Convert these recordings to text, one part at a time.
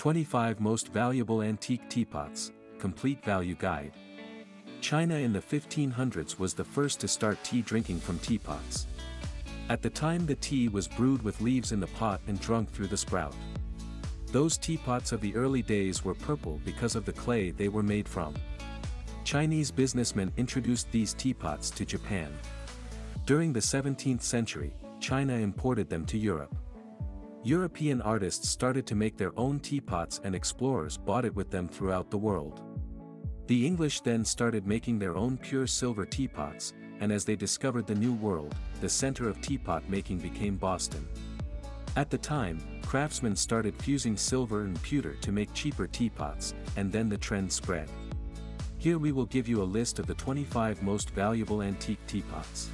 25 Most Valuable Antique Teapots, Complete Value Guide. China in the 1500s was the first to start tea drinking from teapots. At the time the tea was brewed with leaves in the pot and drunk through the sprout. Those teapots of the early days were purple because of the clay they were made from. Chinese businessmen introduced these teapots to Japan. During the 17th century, China imported them to Europe. European artists started to make their own teapots and explorers bought it with them throughout the world. The English then started making their own pure silver teapots, and as they discovered the New World, the center of teapot making became Boston. At the time, craftsmen started fusing silver and pewter to make cheaper teapots, and then the trend spread. Here we will give you a list of the 25 most valuable antique teapots.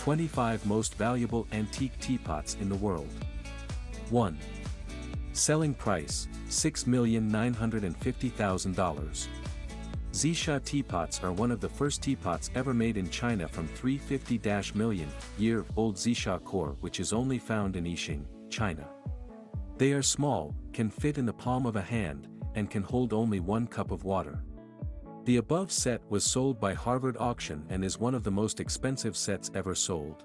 25 most valuable antique teapots in the world. 1. Selling price, $6,950,000. Zisha teapots are one of the first teapots ever made in China from 350-million year old Zisha core which is only found in Yixing, China. They are small, can fit in the palm of a hand, and can hold only one cup of water. The above set was sold by Harvard Auction and is one of the most expensive sets ever sold.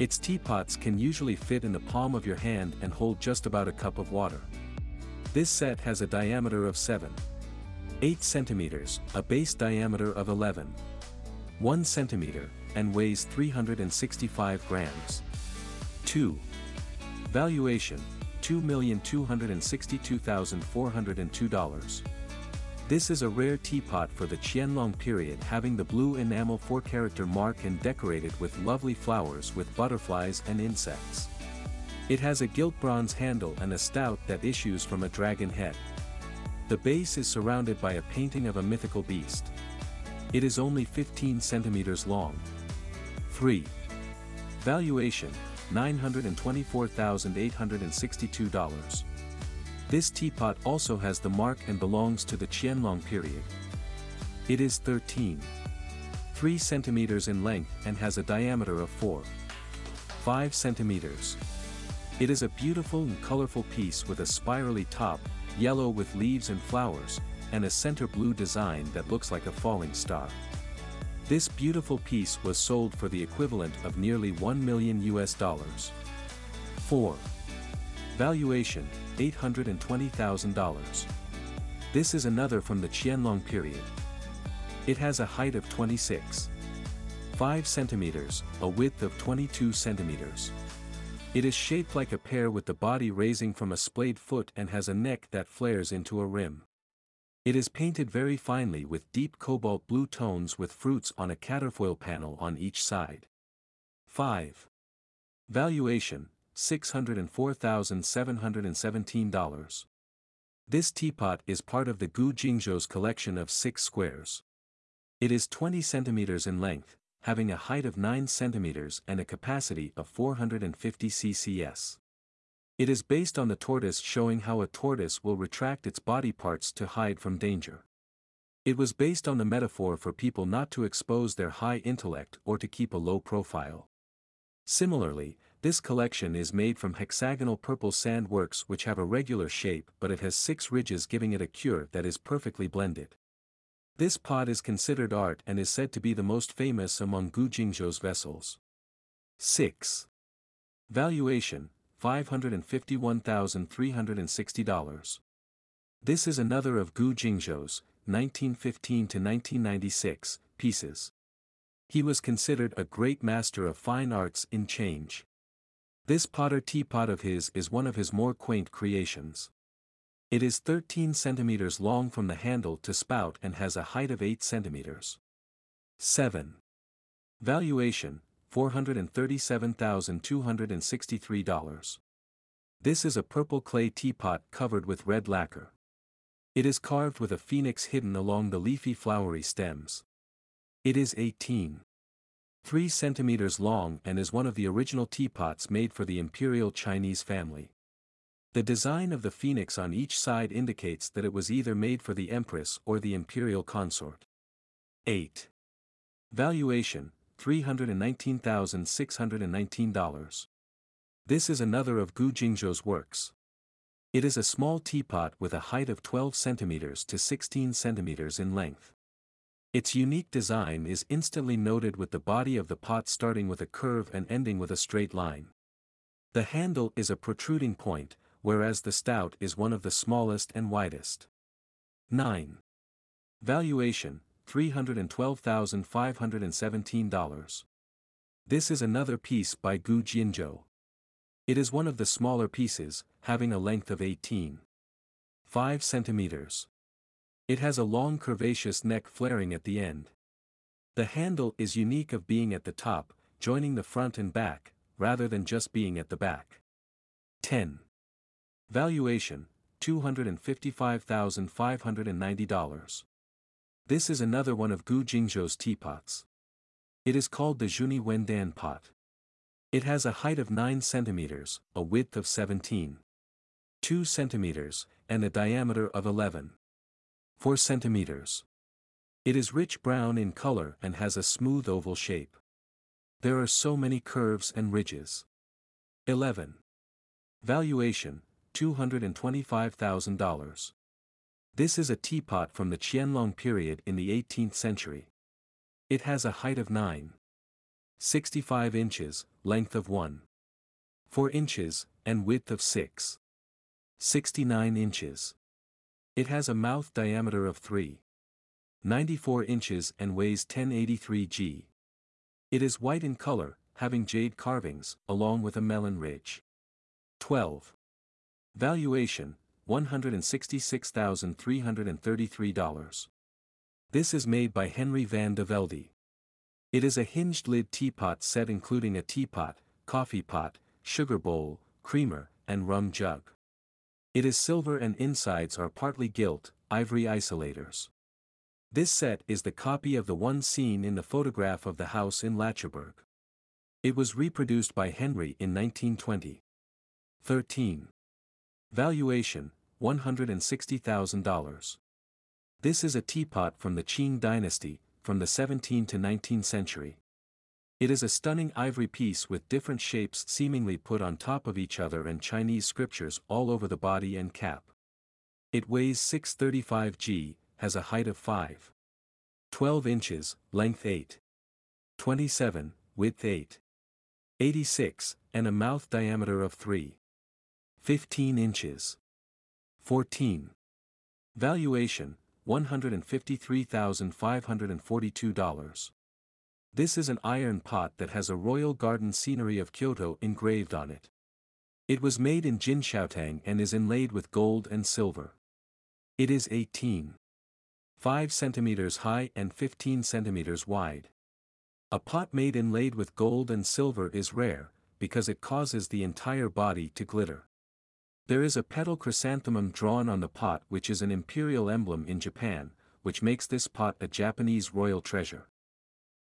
Its teapots can usually fit in the palm of your hand and hold just about a cup of water. This set has a diameter of 7. 8 centimeters, a base diameter of 11. 1 centimeter, and weighs 365 grams. 2. Valuation, $2,262,402. This is a rare teapot for the Qianlong period having the blue enamel 4-character mark and decorated with lovely flowers with butterflies and insects. It has a gilt bronze handle and a stout that issues from a dragon head. The base is surrounded by a painting of a mythical beast. It is only 15 centimeters long. 3. Valuation, $924,862. This teapot also has the mark and belongs to the Qianlong period. It is 13. 3 centimeters in length and has a diameter of 4. 5 centimeters. It is a beautiful and colorful piece with a spirally top, yellow with leaves and flowers, and a center blue design that looks like a falling star. This beautiful piece was sold for the equivalent of nearly 1 million US dollars. 4. Valuation, $820,000. This is another from the Qianlong period. It has a height of 26. 5 centimeters, a width of 22 centimeters. It is shaped like a pear with the body raising from a splayed foot and has a neck that flares into a rim. It is painted very finely with deep cobalt blue tones with fruits on a quatrefoil panel on each side. 5. Valuation, $604,717. This teapot is part of the Gu Jingzhou's collection of six squares. It is 20 centimeters in length, having a height of 9 centimeters and a capacity of 450 ccs. It is based on the tortoise showing how a tortoise will retract its body parts to hide from danger. It was based on the metaphor for people not to expose their high intellect or to keep a low profile. Similarly, this collection is made from hexagonal purple sand works which have a regular shape but it has six ridges giving it a cure that is perfectly blended. This pot is considered art and is said to be the most famous among Gu Jingzhou's vessels. 6. Valuation, $551,360. This is another of Gu Jingzhou's, 1915 to 1996, pieces. He was considered a great master of fine arts in change. This potter teapot of his is one of his more quaint creations. It is 13 centimeters long from the handle to spout and has a height of 8 centimeters. 7. Valuation, $437,263. This is a purple clay teapot covered with red lacquer. It is carved with a phoenix hidden along the leafy flowery stems. It is 18. 3 centimeters long and is one of the original teapots made for the imperial Chinese family. The design of the phoenix on each side indicates that it was either made for the empress or the imperial consort. 8. Valuation, $319,619. This is another of Gu Jingzhou's works. It is a small teapot with a height of 12 centimeters to 16 centimeters in length. Its unique design is instantly noted with the body of the pot starting with a curve and ending with a straight line. The handle is a protruding point, whereas the stout is one of the smallest and widest. 9. Valuation $312,517. This is another piece by Gu Jingzhou. It is one of the smaller pieces, having a length of 18. 5 centimeters. It has a long curvaceous neck flaring at the end. The handle is unique of being at the top, joining the front and back, rather than just being at the back. 10. Valuation $255,590. This is another one of Gu Jingzhou's teapots. It is called the Zhuni Wendan pot. It has a height of 9 centimeters, a width of 17. 2 centimeters, and a diameter of 11. 4 centimeters. It is rich brown in color and has a smooth oval shape. There are so many curves and ridges. 11. Valuation $225,000. This is a teapot from the Qianlong period in the 18th century. It has a height of 9. 65 inches, length of 1. 4 inches, and width of 6. 69 inches. It has a mouth diameter of 3. 94 inches and weighs 1083 g. It is white in color, having jade carvings, along with a melon ridge. 12. Valuation, $166,333. This is made by Henry van de Velde. It is a hinged lid teapot set including a teapot, coffee pot, sugar bowl, creamer, and rum jug. It is silver and insides are partly gilt, ivory isolators. This set is the copy of the one seen in the photograph of the house in Lacherberg. It was reproduced by Henry in 1920. 13. Valuation, $160,000. This is a teapot from the Qing dynasty, from the 17th to 19th century. It is a stunning ivory piece with different shapes seemingly put on top of each other and Chinese scriptures all over the body and cap. It weighs 635 g, has a height of 5. 12 inches, length 8. 27, width 8. 86, and a mouth diameter of 3. 15 inches. 14. Valuation, $153,542. This is an iron pot that has a royal garden scenery of Kyoto engraved on it. It was made in Jinshaotang and is inlaid with gold and silver. It is 18. 5 centimeters high and 15 centimeters wide. A pot made inlaid with gold and silver is rare, because it causes the entire body to glitter. There is a petal chrysanthemum drawn on the pot which is an imperial emblem in Japan, which makes this pot a Japanese royal treasure.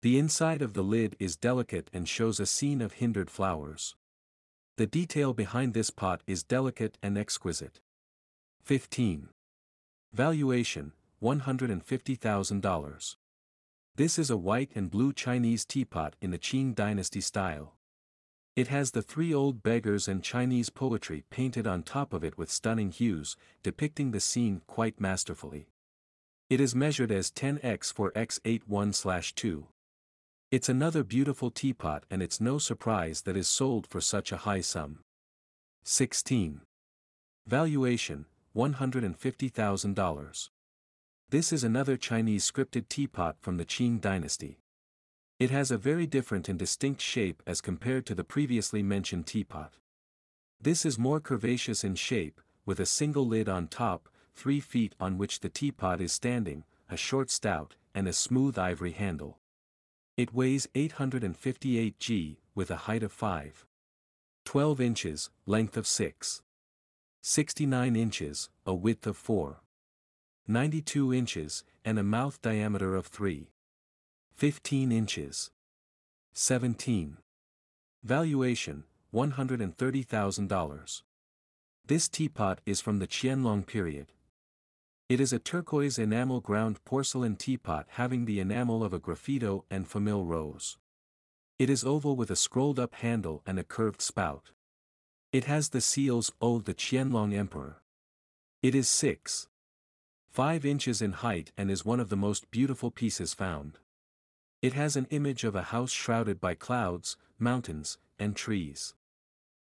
The inside of the lid is delicate and shows a scene of hindered flowers. The detail behind this pot is delicate and exquisite. 15. Valuation, $150,000. This is a white and blue Chinese teapot in the Qing dynasty style. It has the three old beggars and Chinese poetry painted on top of it with stunning hues, depicting the scene quite masterfully. It is measured as 10x for x81-2. It's another beautiful teapot and it's no surprise that is sold for such a high sum. 16. Valuation, $150,000. This is another Chinese scripted teapot from the Qing dynasty. It has a very different and distinct shape as compared to the previously mentioned teapot. This is more curvaceous in shape, with a single lid on top, three feet on which the teapot is standing, a short stout, and a smooth ivory handle. It weighs 858 g, with a height of 5. 12 inches, length of 6. 69 inches, a width of 4. 92 inches, and a mouth diameter of 3. 15 inches. 17. Valuation, $130,000. This teapot is from the Qianlong period. It is a turquoise enamel ground porcelain teapot having the enamel of a graffito and famille rose. It is oval with a scrolled up handle and a curved spout. It has the seals O the Qianlong Emperor. It is 6. 5 inches in height and is one of the most beautiful pieces found. It has an image of a house shrouded by clouds, mountains, and trees.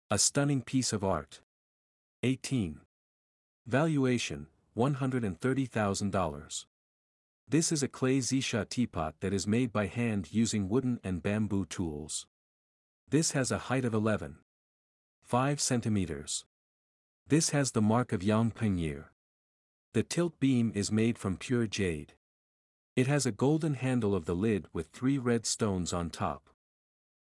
A stunning piece of art. 18. Valuation, $130,000. This is a clay Zisha teapot that is made by hand using wooden and bamboo tools. This has a height of 11. 5 centimeters. This has the mark of Yang Pengnian. The tilt beam is made from pure jade. It has a golden handle of the lid with three red stones on top.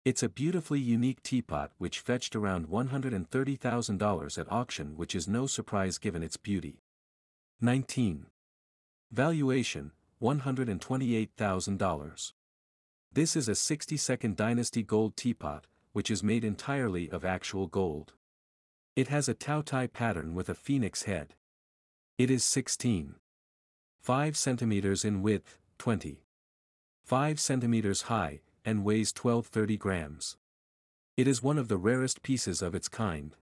It's a beautifully unique teapot which fetched around $130,000 at auction which is no surprise given its beauty. 19. Valuation, $128,000. This is a 62nd Dynasty gold teapot, which is made entirely of actual gold. It has a Taotie pattern with a phoenix head. It is 16. 5 centimeters in width, 20. 5 centimeters high, and weighs 1230 grams. It is one of the rarest pieces of its kind.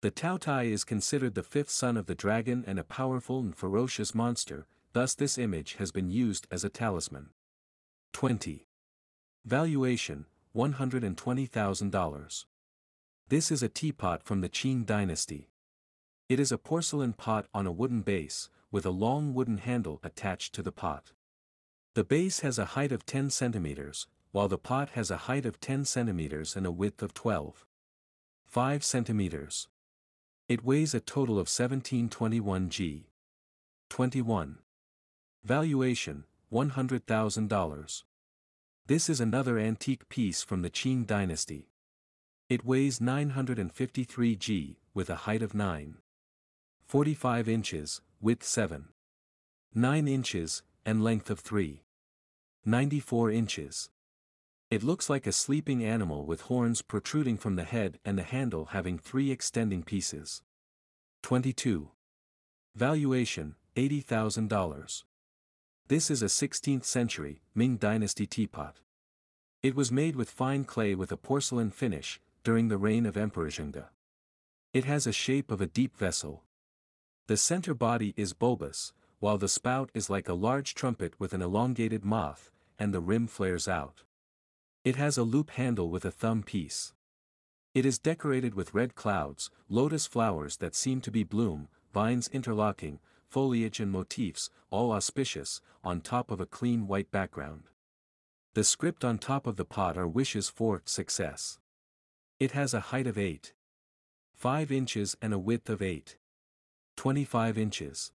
The Taotie is considered the fifth son of the dragon and a powerful and ferocious monster, thus this image has been used as a talisman. 20. Valuation, $120,000. This is a teapot from the Qing dynasty. It is a porcelain pot on a wooden base, with a long wooden handle attached to the pot. The base has a height of 10 centimeters, while the pot has a height of 10 centimeters and a width of 12. 5 centimeters. It weighs a total of 1721 g. 21. Valuation, $100,000. This is another antique piece from the Qing dynasty. It weighs 953 g, with a height of 9. 45 inches, width 7. 9 inches, and length of 3. 94 inches. It looks like a sleeping animal with horns protruding from the head and the handle having three extending pieces. 22. Valuation, $80,000. This is a 16th century, Ming Dynasty teapot. It was made with fine clay with a porcelain finish, during the reign of Emperor Zhengde. It has a shape of a deep vessel. The center body is bulbous, while the spout is like a large trumpet with an elongated moth, and the rim flares out. It has a loop handle with a thumb piece. It is decorated with red clouds, lotus flowers that seem to be bloom, vines interlocking, foliage and motifs, all auspicious, on top of a clean white background. The script on top of the pot are wishes for success. It has a height of 8. 5 inches and a width of 8. 25 inches.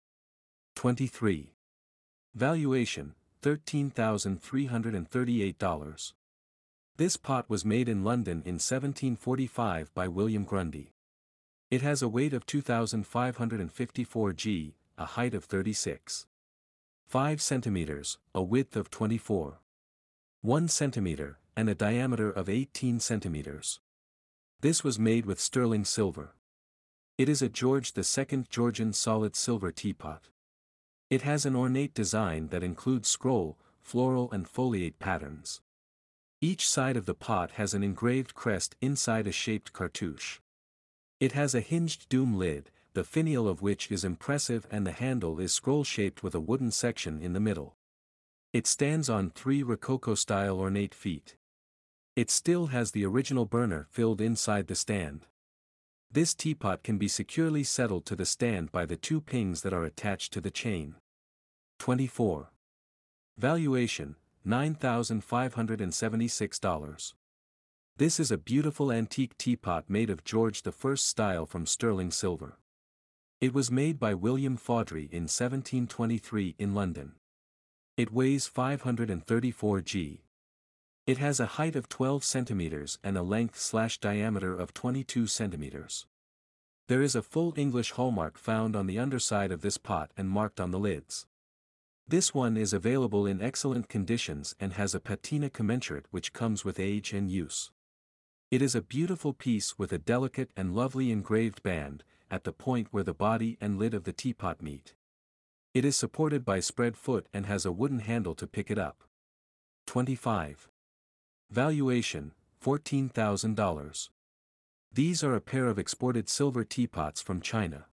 23. Valuation, $13,338. This pot was made in London in 1745 by William Grundy. It has a weight of 2,554 g, a height of 36. 5 centimeters, a width of 24. 1 centimeter, and a diameter of 18 centimeters. This was made with sterling silver. It is a George II Georgian solid silver teapot. It has an ornate design that includes scroll, floral and foliate patterns. Each side of the pot has an engraved crest inside a shaped cartouche. It has a hinged doom lid, the finial of which is impressive and the handle is scroll-shaped with a wooden section in the middle. It stands on three Rococo-style ornate feet. It still has the original burner filled inside the stand. This teapot can be securely settled to the stand by the two pings that are attached to the chain. 24. Valuation, $9,576. This is a beautiful antique teapot made of George I style from sterling silver. It was made by William Fawdry in 1723 in London. It weighs 534 g. It has a height of 12 centimeters and a length slash diameter of 22 centimeters. There is a full English hallmark found on the underside of this pot and marked on the lids. This one is available in excellent conditions and has a patina commensurate which comes with age and use. It is a beautiful piece with a delicate and lovely engraved band, at the point where the body and lid of the teapot meet. It is supported by spread foot and has a wooden handle to pick it up. 25. Valuation, $14,000. These are a pair of exported silver teapots from China.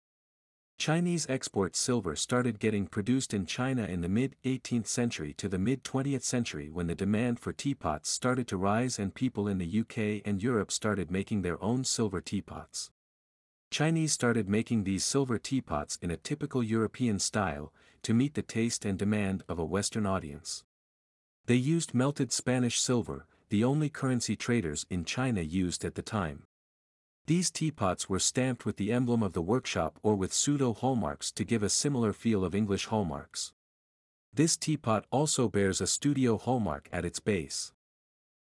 Chinese export silver started getting produced in China in the mid-18th century to the mid-20th century when the demand for teapots started to rise and people in the UK and Europe started making their own silver teapots. Chinese started making these silver teapots in a typical European style, to meet the taste and demand of a Western audience. They used melted Spanish silver, the only currency traders in China used at the time. These teapots were stamped with the emblem of the workshop or with pseudo-hallmarks to give a similar feel of English hallmarks. This teapot also bears a studio hallmark at its base.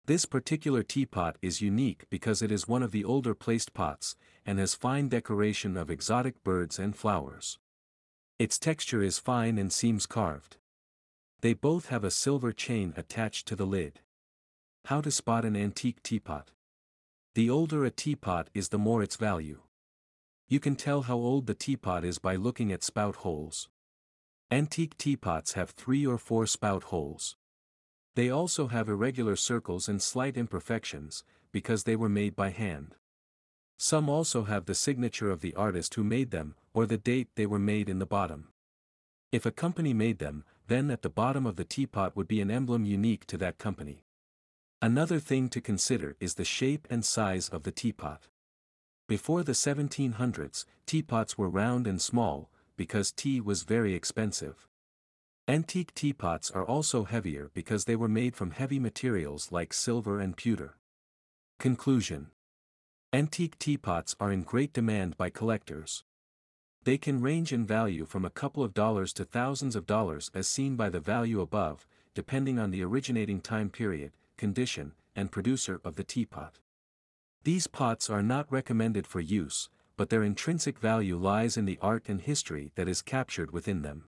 This particular teapot is unique because it is one of the older placed pots, and has fine decoration of exotic birds and flowers. Its texture is fine and seems carved. They both have a silver chain attached to the lid. How to spot an antique teapot. The older a teapot is the more its value. You can tell how old the teapot is by looking at spout holes. Antique teapots have three or four spout holes. They also have irregular circles and slight imperfections, because they were made by hand. Some also have the signature of the artist who made them, or the date they were made in the bottom. If a company made them, then at the bottom of the teapot would be an emblem unique to that company. Another thing to consider is the shape and size of the teapot. Before the 1700s, teapots were round and small, because tea was very expensive. Antique teapots are also heavier because they were made from heavy materials like silver and pewter. Conclusion Antique teapots are in great demand by collectors. They can range in value from a couple of dollars to thousands of dollars as seen by the value above, depending on the originating time period, condition, and producer of the teapot. These pots are not recommended for use, but their intrinsic value lies in the art and history that is captured within them.